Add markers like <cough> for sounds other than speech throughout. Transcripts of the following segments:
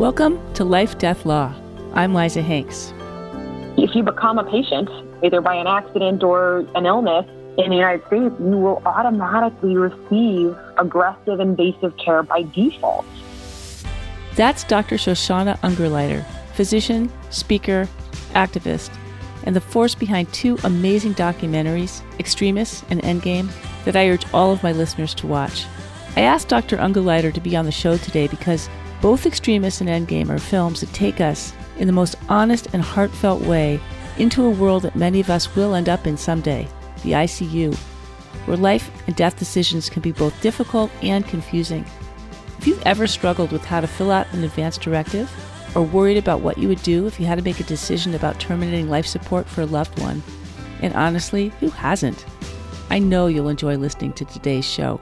Welcome to Life Death Law. I'm Liza Hanks. If you become a patient, either by an accident or an illness, in the United States, you will automatically receive aggressive invasive care by default. That's Dr. Shoshana Ungerleider, physician, speaker, activist, and the force behind two amazing documentaries, Extremis and Endgame, that I urge all of my listeners to watch. I asked Dr. Ungerleider to be on the show today because both Extremis and Endgame are films that take us, in the most honest and heartfelt way, into a world that many of us will end up in someday the ICU, where life and death decisions can be both difficult and confusing. If you've ever struggled with how to fill out an advance directive, or worried about what you would do if you had to make a decision about terminating life support for a loved one, and honestly, who hasn't? I know you'll enjoy listening to today's show.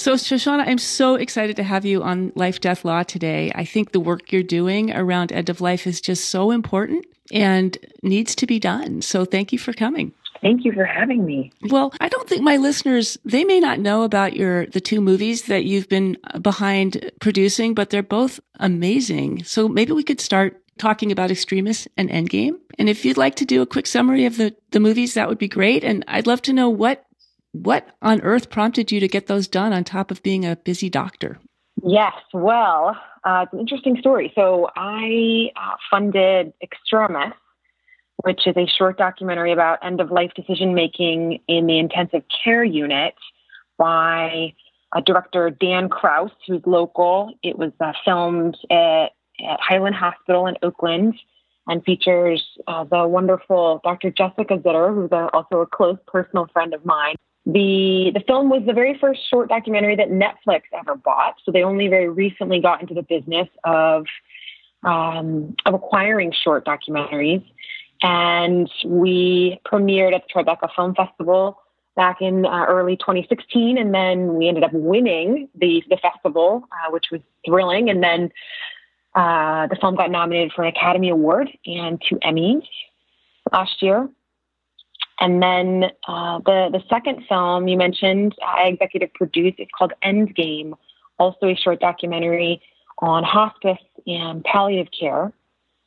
So, Shoshana, I'm so excited to have you on Life Death Law today. I think the work you're doing around end of life is just so important and needs to be done. So, thank you for coming. Thank you for having me. Well, I don't think my listeners, they may not know about your, the two movies that you've been behind producing, but they're both amazing. So maybe we could start talking about Extremis and Endgame. And if you'd like to do a quick summary of the, the movies, that would be great. And I'd love to know what what on earth prompted you to get those done on top of being a busy doctor? Yes, well, uh, it's an interesting story. So I uh, funded Extremis, which is a short documentary about end of life decision making in the intensive care unit by uh, director Dan Krauss, who's local. It was uh, filmed at, at, Highland Hospital in Oakland and features uh, the wonderful Dr. Jessica Zitter, who's also a close personal friend of mine. The the film was the very first short documentary that Netflix ever bought, so they only very recently got into the business of um, of acquiring short documentaries. And we premiered at the Tribeca Film Festival back in uh, early 2016, and then we ended up winning the the festival, uh, which was thrilling. And then uh, the film got nominated for an Academy Award and two Emmys last year. And then uh, the the second film you mentioned, I executive produced. It's called Endgame, also a short documentary on hospice and palliative care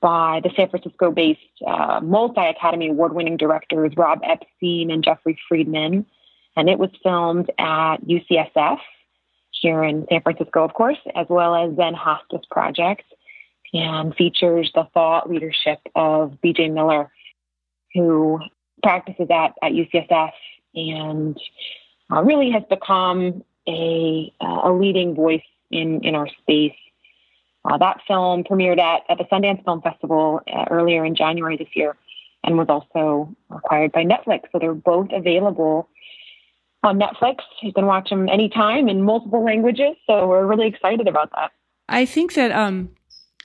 by the San Francisco-based uh, multi-Academy Award-winning directors Rob Epstein and Jeffrey Friedman, and it was filmed at UCSF here in San Francisco, of course, as well as Zen Hospice Project, and features the thought leadership of B.J. Miller, who practices at, at UCSF and uh, really has become a, uh, a leading voice in, in our space. Uh, that film premiered at, at the Sundance Film Festival uh, earlier in January this year and was also acquired by Netflix. So they're both available on Netflix. You can watch them anytime in multiple languages. So we're really excited about that. I think that um,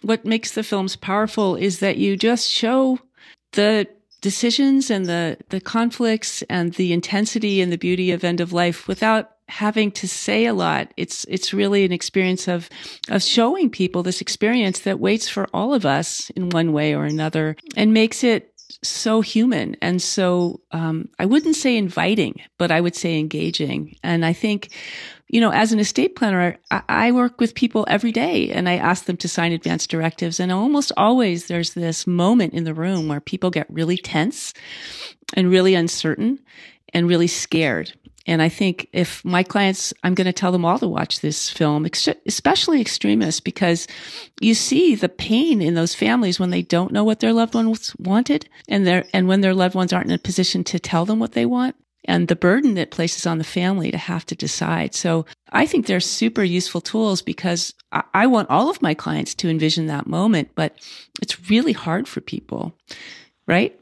what makes the films powerful is that you just show the decisions and the, the conflicts and the intensity and the beauty of end of life without having to say a lot. It's, it's really an experience of, of showing people this experience that waits for all of us in one way or another and makes it so human and so um, I wouldn't say inviting, but I would say engaging. And I think, you know, as an estate planner, I, I work with people every day and I ask them to sign advance directives. And almost always there's this moment in the room where people get really tense and really uncertain and really scared. And I think if my clients, I'm going to tell them all to watch this film, especially Extremis, because you see the pain in those families when they don't know what their loved ones wanted and their, and when their loved ones aren't in a position to tell them what they want and the burden that places on the family to have to decide. So I think they're super useful tools because I want all of my clients to envision that moment, but it's really hard for people, right?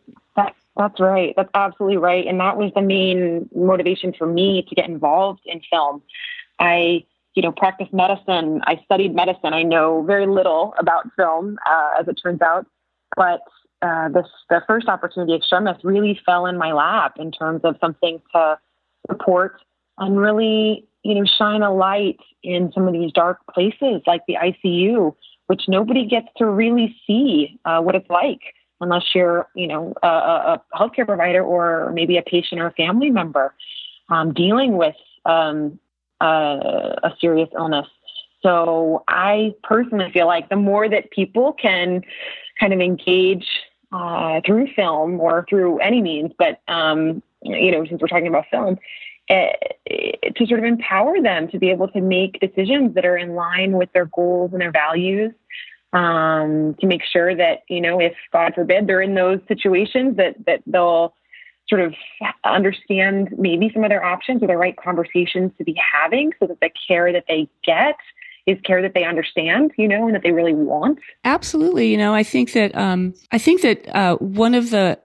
That's right. That's absolutely right. And that was the main motivation for me to get involved in film. I, you know, practice medicine. I studied medicine. I know very little about film, uh, as it turns out. But uh, this, the first opportunity, Extremis, really fell in my lap in terms of something to support and really, you know, shine a light in some of these dark places like the ICU, which nobody gets to really see uh, what it's like unless you're, you know, a, a healthcare provider or maybe a patient or a family member um, dealing with um, a serious illness. So I personally feel like the more that people can kind of engage uh, through film or through any means, but um, you know, since we're talking about film, uh, to sort of empower them to be able to make decisions that are in line with their goals and their values. Um, to make sure that you know, if God forbid they're in those situations, that that they'll sort of understand maybe some of their options or the right conversations to be having, so that the care that they get is care that they understand, you know, and that they really want. Absolutely. You know, I think that um, I think that uh, one of the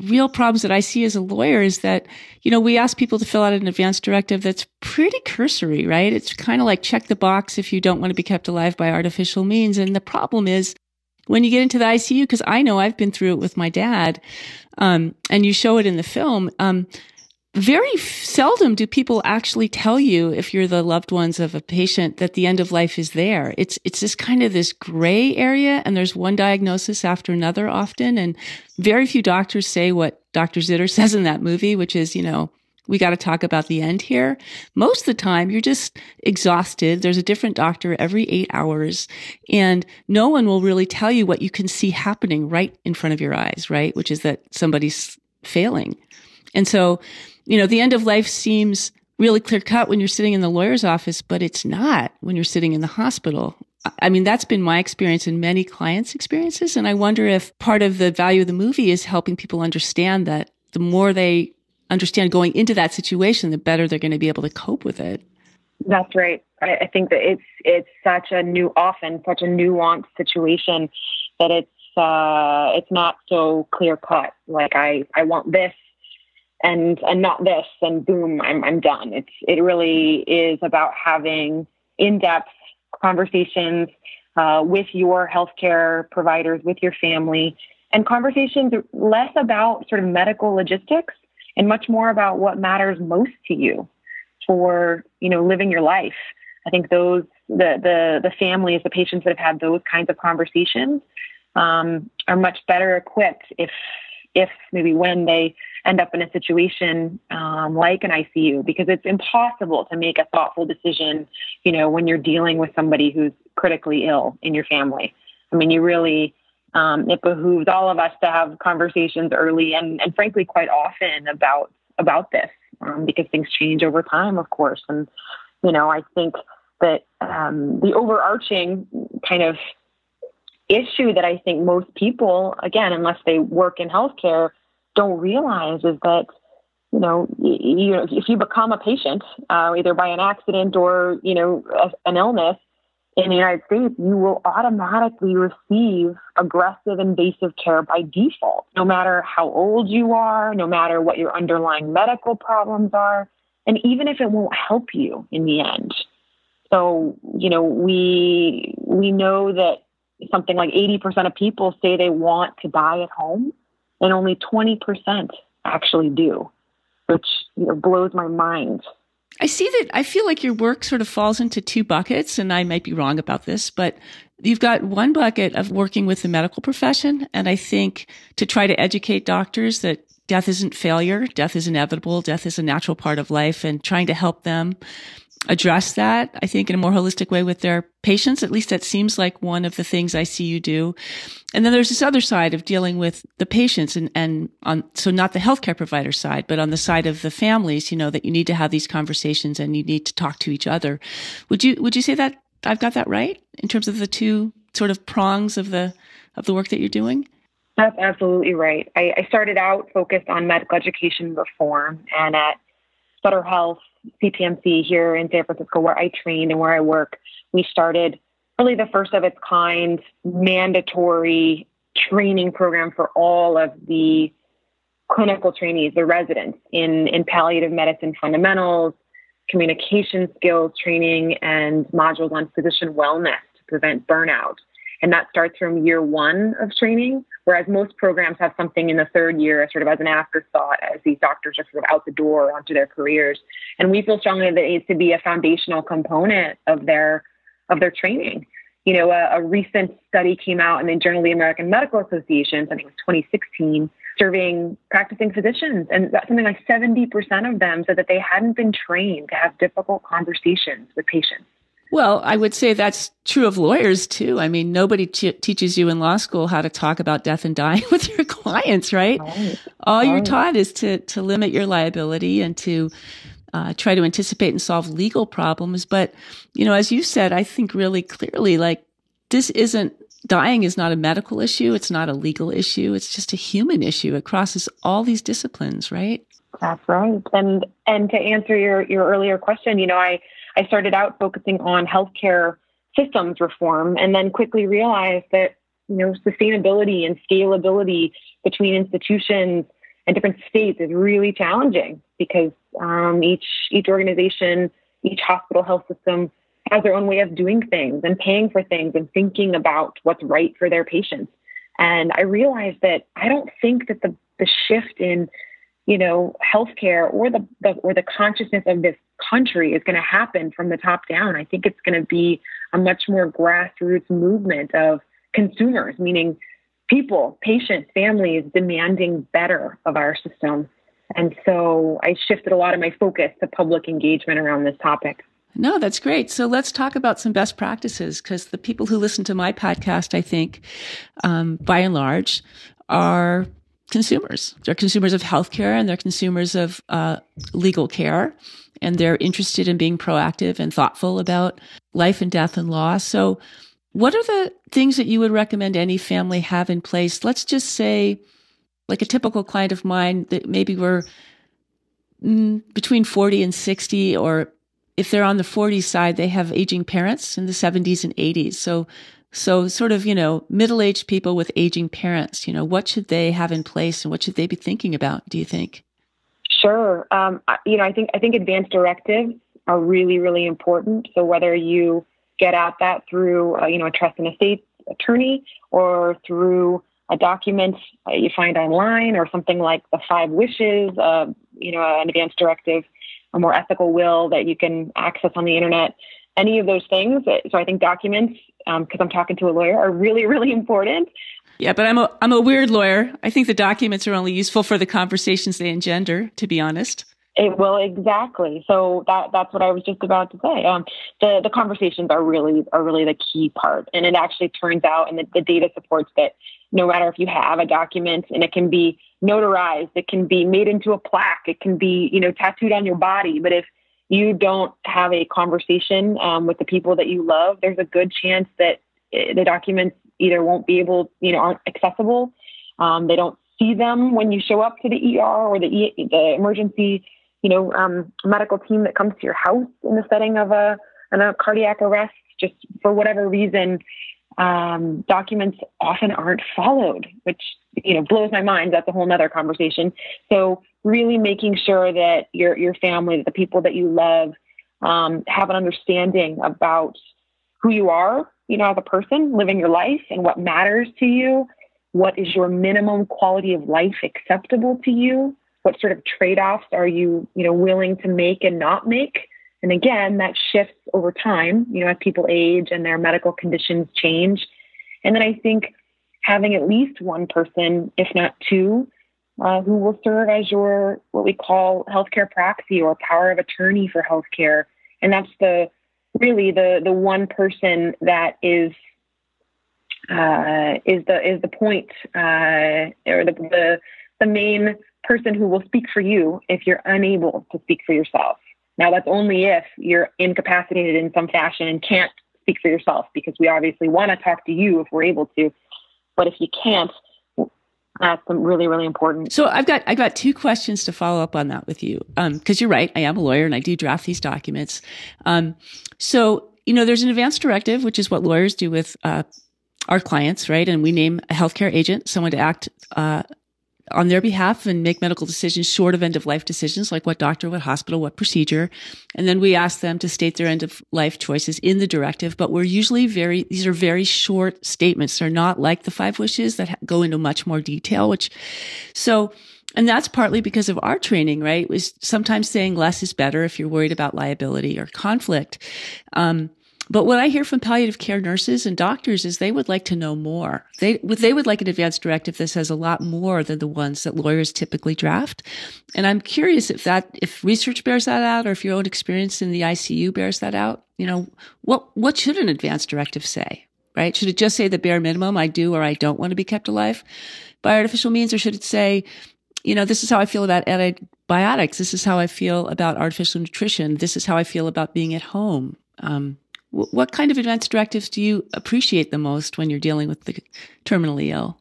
real problems that I see as a lawyer is that, you know, we ask people to fill out an advance directive that's pretty cursory, right? It's kind of like check the box if you don't want to be kept alive by artificial means. And the problem is when you get into the ICU, because I know I've been through it with my dad, um, and you show it in the film, um, very seldom do people actually tell you if you're the loved ones of a patient that the end of life is there. It's it's just kind of this gray area and there's one diagnosis after another often and very few doctors say what Dr. Zitter <laughs> says in that movie which is, you know, we got to talk about the end here. Most of the time you're just exhausted. There's a different doctor every 8 hours and no one will really tell you what you can see happening right in front of your eyes, right? Which is that somebody's failing. And so you know, the end of life seems really clear cut when you're sitting in the lawyer's office, but it's not when you're sitting in the hospital. I mean, that's been my experience and many clients' experiences. And I wonder if part of the value of the movie is helping people understand that the more they understand going into that situation, the better they're going to be able to cope with it. That's right. I, think that it's it's such a new, often such a nuanced situation that it's uh, it's not so clear cut. Like I I want this and and not this and boom I'm I'm done. It's it really is about having in-depth conversations uh, with your healthcare providers, with your family, and conversations less about sort of medical logistics and much more about what matters most to you for you know living your life. I think those the the the families, the patients that have had those kinds of conversations um, are much better equipped if if maybe when they end up in a situation um, like an ICU because it's impossible to make a thoughtful decision, you know, when you're dealing with somebody who's critically ill in your family. I mean, you really, um, it behooves all of us to have conversations early and, and frankly, quite often about about this um, because things change over time, of course. And you know, I think that um, the overarching kind of issue that I think most people, again, unless they work in healthcare, don't realize is that you know, you, if you become a patient, uh, either by an accident or you know a, an illness in the United States, you will automatically receive aggressive, invasive care by default, no matter how old you are, no matter what your underlying medical problems are, and even if it won't help you in the end. So, you know, we we know that something like 80% of people say they want to die at home and only 20% actually do, which you know, blows my mind. I see that I feel like your work sort of falls into two buckets, and I might be wrong about this, but you've got one bucket of working with the medical profession, and I think to try to educate doctors that death isn't failure, death is inevitable, death is a natural part of life, and trying to help them address that, I think, in a more holistic way with their patients. At least that seems like one of the things I see you do. And then there's this other side of dealing with the patients and, and on, so not the healthcare provider side, but on the side of the families, you know, that you need to have these conversations and you need to talk to each other. Would you, would you say that I've got that right in terms of the two sort of prongs of the, of the work that you're doing? That's absolutely right. I, I started out focused on medical education reform and at Sutter Health CPMC here in San Francisco, where I trained and where I work, we started really the first of its kind mandatory training program for all of the clinical trainees, the residents in, in palliative medicine fundamentals, communication skills training, and modules on physician wellness to prevent burnout. And that starts from year one of training, whereas most programs have something in the third year, sort of as an afterthought, as these doctors are sort of out the door onto their careers. And we feel strongly that it needs to be a foundational component of their of their training. You know, a, a recent study came out in the Journal of the American Medical Association, I think it was 2016, surveying practicing physicians, and something like 70% of them said that they hadn't been trained to have difficult conversations with patients. Well, I would say that's true of lawyers too. I mean, nobody t- teaches you in law school how to talk about death and dying <laughs> with your clients, right? right. All right. you're taught is to to limit your liability and to uh, try to anticipate and solve legal problems. But you know, as you said, I think really clearly, like this isn't dying is not a medical issue. It's not a legal issue. It's just a human issue. It crosses all these disciplines, right? That's right. And and to answer your your earlier question, you know, I I started out focusing on healthcare systems reform and then quickly realized that, you know, sustainability and scalability between institutions and different states is really challenging because um, each each organization, each hospital health system has their own way of doing things and paying for things and thinking about what's right for their patients. And I realized that I don't think that the the shift in you know, healthcare or the, the or the consciousness of this country is going to happen from the top down. I think it's going to be a much more grassroots movement of consumers, meaning people, patients, families demanding better of our system. And so I shifted a lot of my focus to public engagement around this topic. No, that's great. So let's talk about some best practices because the people who listen to my podcast, I think, um, by and large, are consumers. They're consumers of healthcare and they're consumers of uh, legal care, and they're interested in being proactive and thoughtful about life and death and loss. So, what are the things that you would recommend any family have in place? Let's just say, like a typical client of mine, that maybe we're mm, between 40 and 60, or if they're on the 40 side, they have aging parents in the 70s and 80s. So so sort of, you know, middle-aged people with aging parents, you know, what should they have in place and what should they be thinking about, do you think? Sure. Um, you know, I think, I think advanced directives are really, really important. So whether you get at that through, uh, you know, a trust and estate attorney or through a document you find online or something like the five wishes, uh, you know, an advanced directive, a more ethical will that you can access on the internet any of those things. So I think documents, because um, I'm talking to a lawyer, are really, really important. Yeah, but I'm a I'm a weird lawyer. I think the documents are only useful for the conversations they engender. To be honest. It will exactly. So that that's what I was just about to say. Um, the the conversations are really are really the key part, and it actually turns out, and the, the data supports that no matter if you have a document and it can be notarized, it can be made into a plaque, it can be you know tattooed on your body, but if you don't have a conversation um, with the people that you love, there's a good chance that the documents either won't be able, you know, aren't accessible. Um, they don't see them when you show up to the ER or the, e- the emergency, you know, um, medical team that comes to your house in the setting of a, a cardiac arrest. Just for whatever reason, um, documents often aren't followed, which you know blows my mind. That's a whole nother conversation. So really making sure that your your family, the people that you love, um, have an understanding about who you are, you know, as a person living your life and what matters to you. What is your minimum quality of life acceptable to you? What sort of trade-offs are you, you know, willing to make and not make? And again, that shifts over time, you know, as people age and their medical conditions change. And then I think having at least one person, if not two, uh, who will serve as your what we call healthcare proxy or power of attorney for healthcare, and that's the really the the one person that is uh, is the is the point uh, or the, the the main person who will speak for you if you're unable to speak for yourself. Now that's only if you're incapacitated in some fashion and can't speak for yourself, because we obviously want to talk to you if we're able to. But if you can't, that's really really important so i've got i've got two questions to follow up on that with you. Because um, you're right i am a lawyer and i do draft these documents. Um, so you know there's an advance directive which is what lawyers do with uh, our clients right? And we name a healthcare agent someone to act uh, on their behalf and make medical decisions short of end of life decisions like what doctor, what hospital, what procedure. And then we ask them to state their end of life choices in the directive, but we're usually very, these are very short statements. They're not like the five wishes that go into much more detail, which, so, and that's partly because of our training, right? Was sometimes saying less is better if you're worried about liability or conflict. Um, but what I hear from palliative care nurses and doctors is they would like to know more. They they would like an advance directive that says a lot more than the ones that lawyers typically draft. And I'm curious if that if research bears that out or if your own experience in the ICU bears that out. you know, what what should an advance directive say? Right? Should it just say the bare minimum, I do or I don't want to be kept alive by artificial means, or should it say, you know, this is how I feel about antibiotics. This is how I feel about artificial nutrition. This is how I feel about being at home. Um, what kind of advance directives do you appreciate the most when you're dealing with the terminally ill?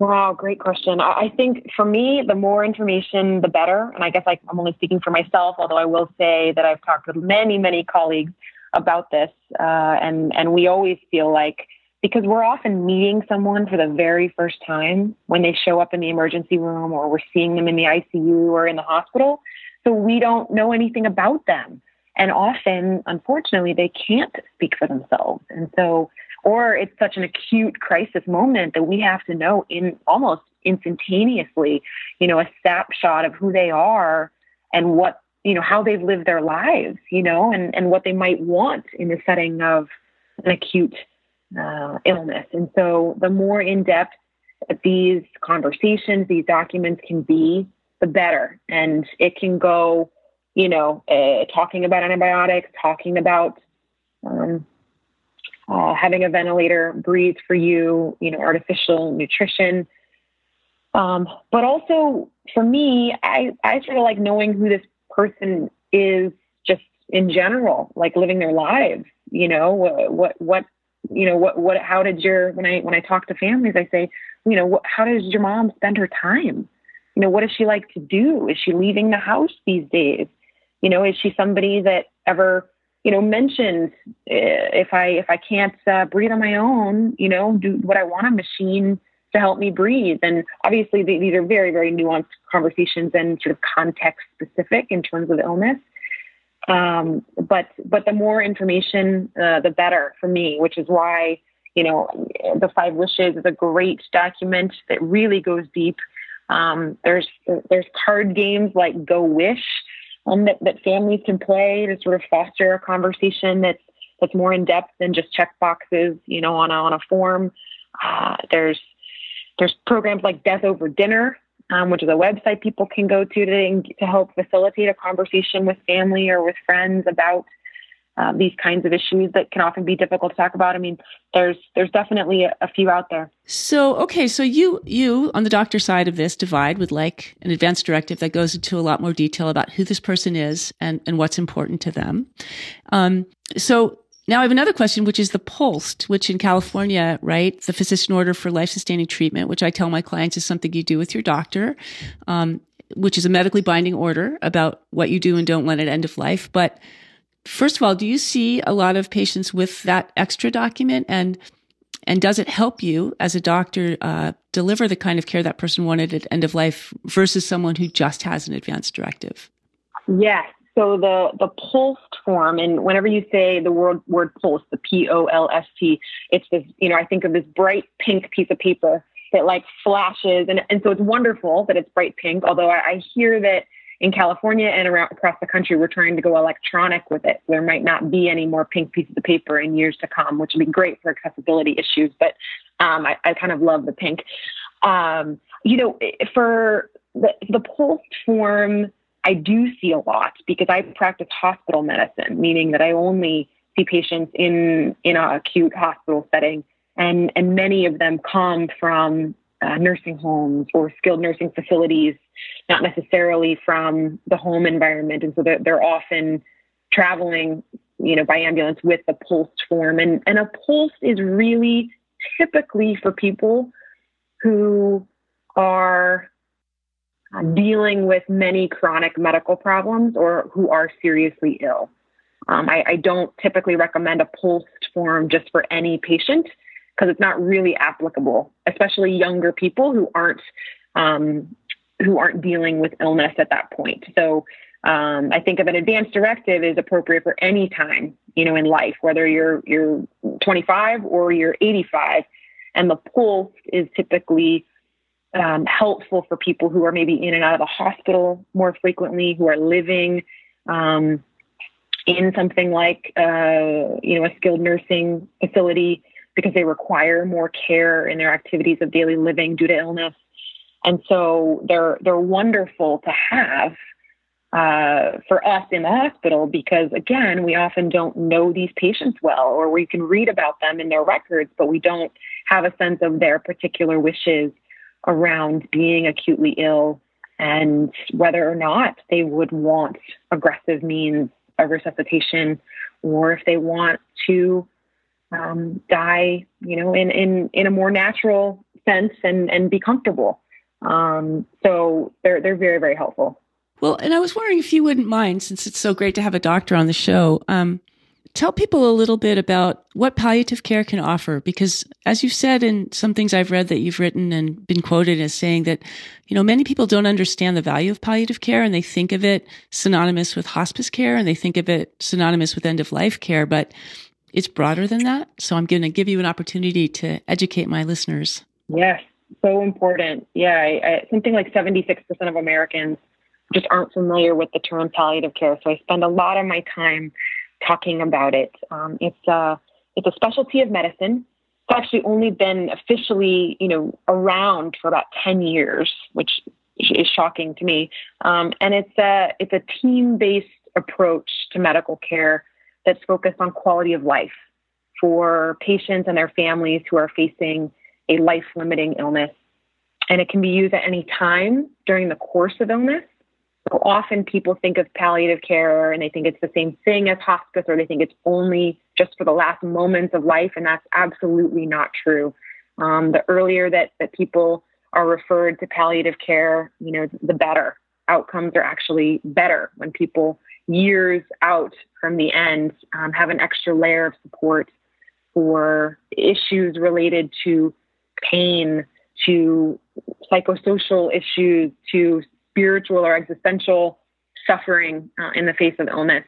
Wow, great question. I think for me, the more information, the better. And I guess I, am only speaking for myself, although I will say that I've talked with many, many colleagues about this, uh, and and we always feel like because we're often meeting someone for the very first time when they show up in the emergency room, or we're seeing them in the ICU or in the hospital, so we don't know anything about them. And often, unfortunately, they can't speak for themselves. And so, or it's such an acute crisis moment that we have to know in almost instantaneously, you know, a snapshot of who they are and what, you know, how they've lived their lives, you know, and, and what they might want in the setting of an acute uh, illness. And so the more in depth these conversations, these documents can be, the better. And it can go you know, uh, talking about antibiotics, talking about um, uh, having a ventilator breathe for you, you know, artificial nutrition. Um, but also for me, I, I sort of like knowing who this person is just in general, like living their lives, you know, what, what, you know, what, what, how did your, when I, when I talk to families, I say, you know, what, how does your mom spend her time? You know, what does she like to do? Is she leaving the house these days? You know, is she somebody that ever, you know, mentions eh, if I if I can't uh, breathe on my own, you know, do what I want a machine to help me breathe? And obviously, these are very very nuanced conversations and sort of context specific in terms of illness. Um, but but the more information, uh, the better for me, which is why you know the Five Wishes is a great document that really goes deep. Um, there's there's card games like Go Wish um, that, that families can play to sort of foster a conversation that's that's more in depth than just check boxes, you know, on a, on a form. Uh, there's there's programs like Death Over Dinner, um, which is a website people can go to to to help facilitate a conversation with family or with friends about uh, these kinds of issues that can often be difficult to talk about. I mean, there's there's definitely a, a, few out there. So okay, so you you on the doctor side of this divide with like an advance directive that goes into a lot more detail about who this person is and and what's important to them. Um, so now I have another question, which is the POLST, which in California, right, the physician order for life sustaining treatment, which I tell my clients is something you do with your doctor. Um, which is a medically binding order about what you do and don't want at end of life. But First of all, do you see a lot of patients with that extra document and and does it help you as a doctor uh, deliver the kind of care that person wanted at end of life versus someone who just has an advance directive? Yes. So the the POLST form, and whenever you say the word word POLST, the P O L S T, it's this. You know, I think of this bright pink piece of paper that like flashes, and and so it's wonderful that it's bright pink. Although I, I hear that in California and around across the country, we're trying to go electronic with it. There might not be any more pink pieces of paper in years to come, which would be great for accessibility issues. But um, I, I, kind of love the pink. Um, you know, for the, the POLST form, I do see a lot because I practice hospital medicine, meaning that I only see patients in in an acute hospital setting, and and many of them come from uh, nursing homes or skilled nursing facilities, not necessarily from the home environment. And so they're, they're often traveling, you know, by ambulance with the POLST form. And, and a POLST is really typically for people who are uh, dealing with many chronic medical problems or who are seriously ill. Um, I, I, don't typically recommend a POLST form just for any patient because it's not really applicable, especially younger people who aren't um, who aren't dealing with illness at that point. So um, I think of an advance directive is appropriate for any time, you know, in life, whether you're you're 25 or you're 85, and the POLST is typically um, helpful for people who are maybe in and out of the hospital more frequently, who are living um, in something like uh, you know a skilled nursing facility because they require more care in their activities of daily living due to illness. And so they're they're wonderful to have uh, for us in the hospital because, again, we often don't know these patients well, or we can read about them in their records, but we don't have a sense of their particular wishes around being acutely ill and whether or not they would want aggressive means of resuscitation or if they want to um, die, you know, in, in, in a more natural sense and, and be comfortable. Um, so they're, they're very, very helpful. Well, and I was wondering if you wouldn't mind, since it's so great to have a doctor on the show, um, tell people a little bit about what palliative care can offer. Because as you've said in some things I've read that you've written and been quoted as saying that, you know, many people don't understand the value of palliative care and they think of it synonymous with hospice care and they think of it synonymous with end of life care, but it's broader than that. So I'm going to give you an opportunity to educate my listeners. Yes, so important. Yeah, I, I, something like 76% of Americans just aren't familiar with the term palliative care. So I spend a lot of my time talking about it. Um, it's a it's a specialty of medicine. It's actually only been officially, you know, around for about ten years, which is shocking to me. Um, and it's a it's a team based approach to medical care that's focused on quality of life for patients and their families who are facing a life limiting illness. And it can be used at any time during the course of illness so often people think of palliative care and they think it's the same thing as hospice or they think it's only just for the last moments of life, and that's absolutely not true. Um, the earlier that, that people are referred to palliative care, you know, the better. Outcomes are actually better when people years out from the end um, have an extra layer of support for issues related to pain, to psychosocial issues, to spiritual or existential suffering uh, in the face of illness.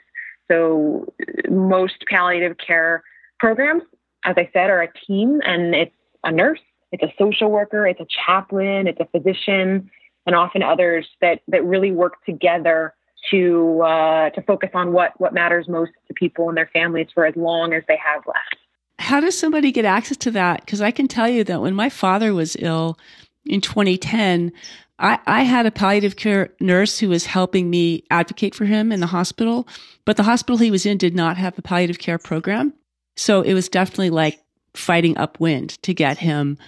So, most palliative care programs, as I said, are a team and it's a nurse, it's a social worker, it's a chaplain, it's a physician, and often others that, that really work together to uh, to focus on what what matters most to people and their families for as long as they have left. How does somebody get access to that? Because I can tell you that when my father was ill in 2010, I, I had a palliative care nurse who was helping me advocate for him in the hospital, but the hospital he was in did not have a palliative care program. So it was definitely like fighting upwind to get him,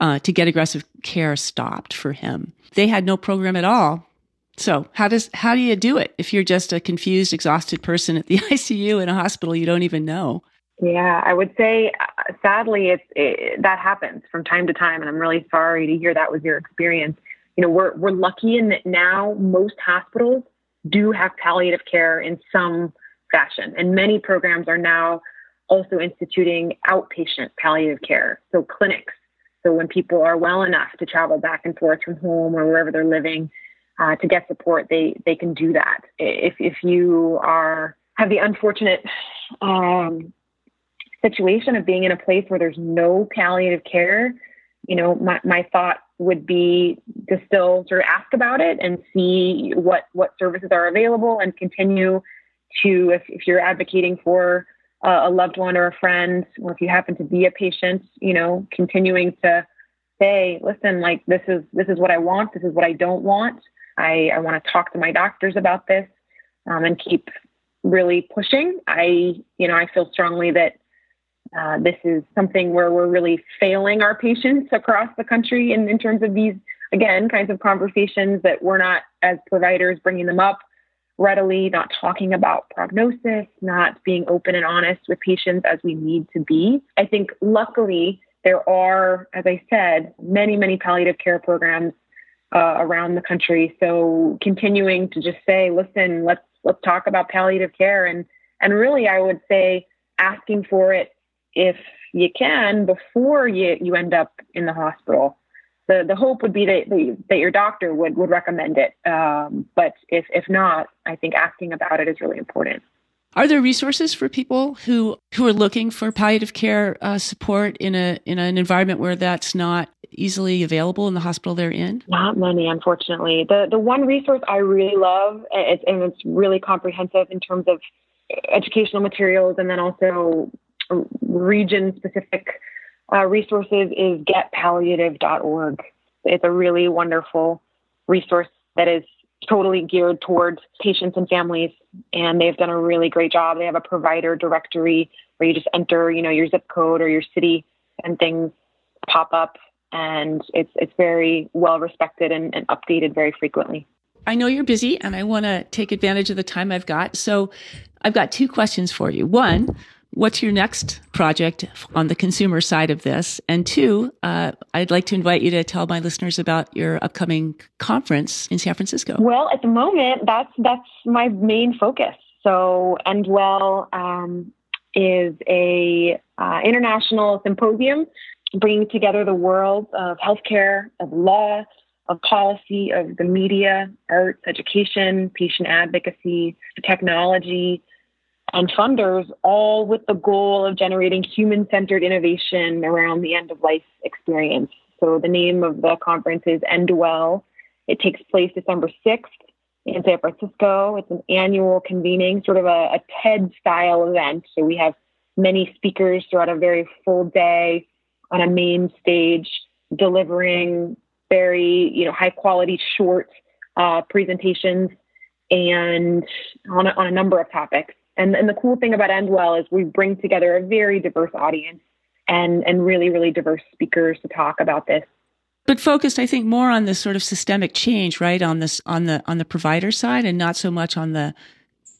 uh, to get aggressive care stopped for him. They had no program at all. So how does, how do you do it if you're just a confused, exhausted person at the <laughs> ICU in a hospital you don't even know? Yeah, I would say uh, sadly it's it, that happens from time to time and I'm really sorry to hear that was your experience you know, we're, we're lucky in that now most hospitals do have palliative care in some fashion. And many programs are now also instituting outpatient palliative care. So clinics. So when people are well enough to travel back and forth from home or wherever they're living uh, to get support, they, they can do that. If, if you are, have the unfortunate um, situation of being in a place where there's no palliative care, you know, my, my thought would be to still sort of ask about it and see what what services are available and continue to if, if you're advocating for uh, a loved one or a friend or if you happen to be a patient you know continuing to say listen like this is this is what i want this is what i don't want i i want to talk to my doctors about this um, and keep really pushing i you know i feel strongly that uh, this is something where we're really failing our patients across the country in, in terms of these, again, kinds of conversations that we're not, as providers, bringing them up readily, not talking about prognosis, not being open and honest with patients as we need to be. I think luckily there are, as I said, many, many palliative care programs uh, around the country. So continuing to just say, listen, let's let's talk about palliative care and and really I would say asking for it if you can before you, you end up in the hospital. The, the hope would be that, that, your doctor would, would recommend it. Um, but if, if not, I think asking about it is really important. Are there resources for people who, who are looking for palliative care uh, support in a in an environment where that's not easily available in the hospital they're in? Not many, unfortunately. The the one resource I really love, and it's, and it's really comprehensive in terms of educational materials, and then also region specific uh, resources is getpalliative.org. It's a really wonderful resource that is totally geared towards patients and families. And they've done a really great job. They have a provider directory where you just enter, you know, your zip code or your city and things pop up. And it's, it's very well respected and, and updated very frequently. I know you're busy and I want to take advantage of the time I've got. So I've got two questions for you. One, what's your next project on the consumer side of this? And two, uh, I'd like to invite you to tell my listeners about your upcoming conference in San Francisco. Well, at the moment, that's that's my main focus. So, Endwell um, is a uh, international symposium bringing together the world of healthcare, of law, of policy, of the media, arts, education, patient advocacy, technology, and funders, all with the goal of generating human centered innovation around the end of life experience. So the name of the conference is Endwell. It takes place December 6th in San Francisco. It's an annual convening, sort of a, a TED style event. So we have many speakers throughout a very full day on a main stage delivering very you know high quality short uh, presentations and on a, on a number of topics. And, and the cool thing about Endwell is we bring together a very diverse audience and, and really, really diverse speakers to talk about this. But focused, I think, more on this sort of systemic change, right? On this, on the, on the provider side and not so much on the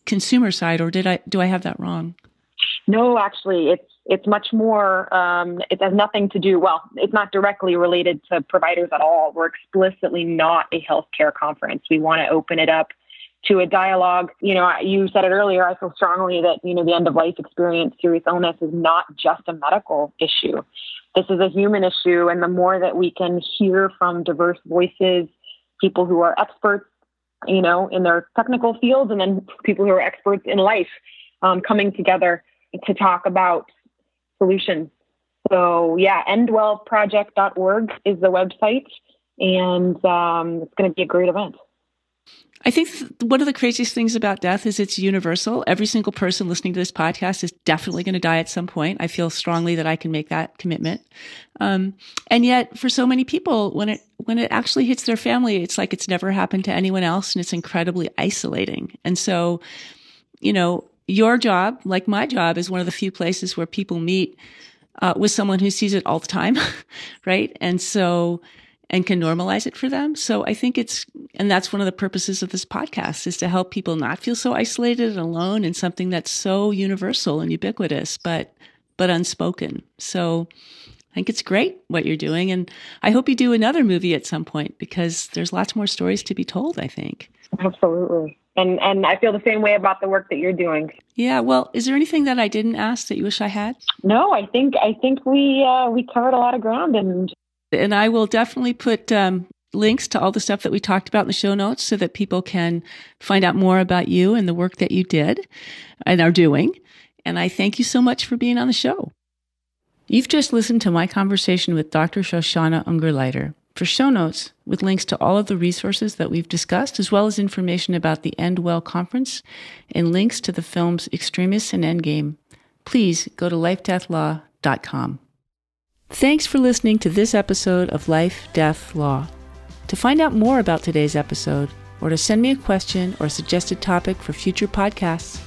consumer side. Or did I, do I have that wrong? No, actually, it's, it's much more, um, it has nothing to do, well, it's not directly related to providers at all. We're explicitly not a healthcare conference. We want to open it up to a dialogue. You know, you said it earlier. I feel strongly that, you know, the end of life experience, serious illness is not just a medical issue. This is a human issue. And the more that we can hear from diverse voices, people who are experts, you know, in their technical fields, and then people who are experts in life um, coming together to talk about solutions. So, yeah, endwellproject.org is the website, and um, it's going to be a great event. I think one of the craziest things about death is it's universal. Every single person listening to this podcast is definitely going to die at some point. I feel strongly that I can make that commitment. Um, and yet, for so many people, when it when it actually hits their family, it's like it's never happened to anyone else, and it's incredibly isolating. And so, you know, your job, like my job, is one of the few places where people meet uh, with someone who sees it all the time, <laughs> right? And so and can normalize it for them. So I think it's, and that's one of the purposes of this podcast is to help people not feel so isolated and alone in something that's so universal and ubiquitous, but, but unspoken. So I think it's great what you're doing. And I hope you do another movie at some point because there's lots more stories to be told, I think. Absolutely. And, and I feel the same way about the work that you're doing. Yeah. Well, is there anything that I didn't ask that you wish I had? No, I think, I think we, uh, we covered a lot of ground and and I will definitely put um, links to all the stuff that we talked about in the show notes so that people can find out more about you and the work that you did and are doing. And I thank you so much for being on the show. You've just listened to my conversation with Dr. Shoshana Ungerleider. For show notes with links to all of the resources that we've discussed, as well as information about the End Well conference and links to the films Extremis and Endgame, please go to lifedeathlaw.com. Thanks for listening to this episode of Life, Death, Law. To find out more about today's episode, or to send me a question or a suggested topic for future podcasts,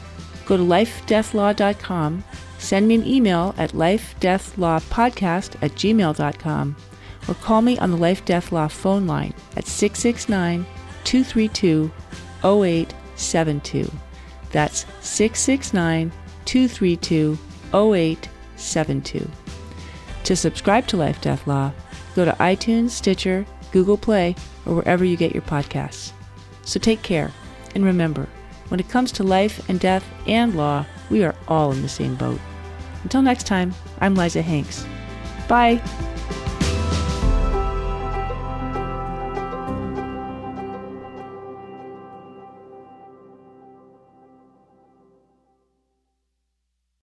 go to lifedeathlaw.com, send me an email at lifedeathlawpodcast at gmail.com, or call me on the Life Death Law phone line at 669 232 0872. That's 669 232 0872. To subscribe to Life Death Law, go to iTunes, Stitcher, Google Play, or wherever you get your podcasts. So take care, and remember, when it comes to life and death and law, we are all in the same boat. Until next time, I'm Liza Hanks. Bye.